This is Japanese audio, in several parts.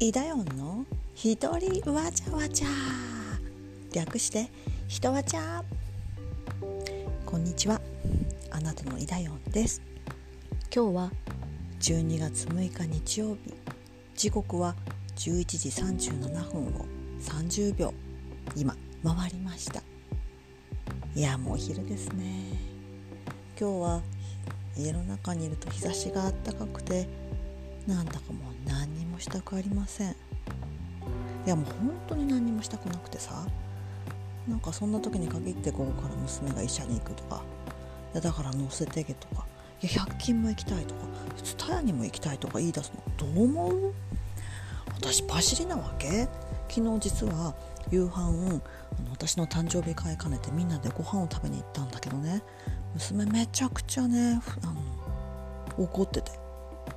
イダヨンの？一人わちゃわちゃ。略してひとわちゃ。こんにちは。あなたのイダヨンです。今日は12月6日日曜日時刻は11時37分を30秒今回りました。いやもう昼ですね。今日は家の中にいると日差しがあったかくてなんだかもう何にもしたくありません。いやもう本当に何にもしたくなくてさ。なんかそんな時に限って午後から娘が医者に行くとか。だから乗せてけとか。いや100均も行きたいとか。ツタヤにも行きたいとか言い出すの。どう思う？私パシリなわけ。昨日実は夕飯あの私の誕生日会兼ねてみんなでご飯を食べに行ったんだけどね。娘めちゃくちゃねあの怒ってて。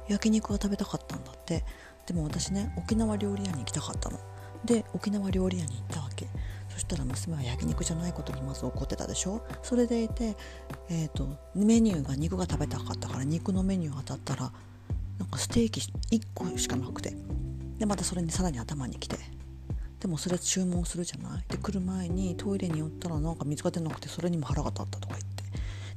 焼肉が食べたかったんだって。でも私ね沖縄料理屋に行きたかったの。で沖縄料理屋に行ったわけ。そしたら娘は焼肉じゃないことにまず怒ってたでしょ。それでいて、えーと、メニューが肉が食べたかったから肉のメニュー当たったらなんかステーキ1個しかなくて。でまたそれにさらに頭に来て。でもそれ注文するじゃない。で来る前にトイレに寄ったらなんか水が出なくてそれにも腹が立ったとか言って。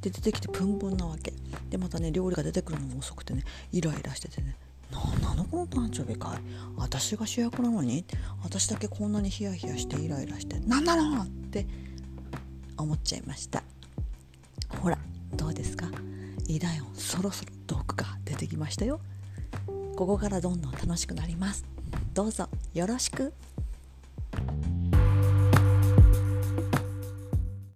で出てきてプンプンなわけ。でまたね料理が出てくるのも遅くてねイライラしててね。何なのこの誕生日会？私が主役なのに？私だけこんなにヒヤヒヤしてイライラして。何なの？って思っちゃいました。ほらどうですか？イライオンそろそろ毒が出てきましたよ。ここからどんどん楽しくなります。どうぞよろしく。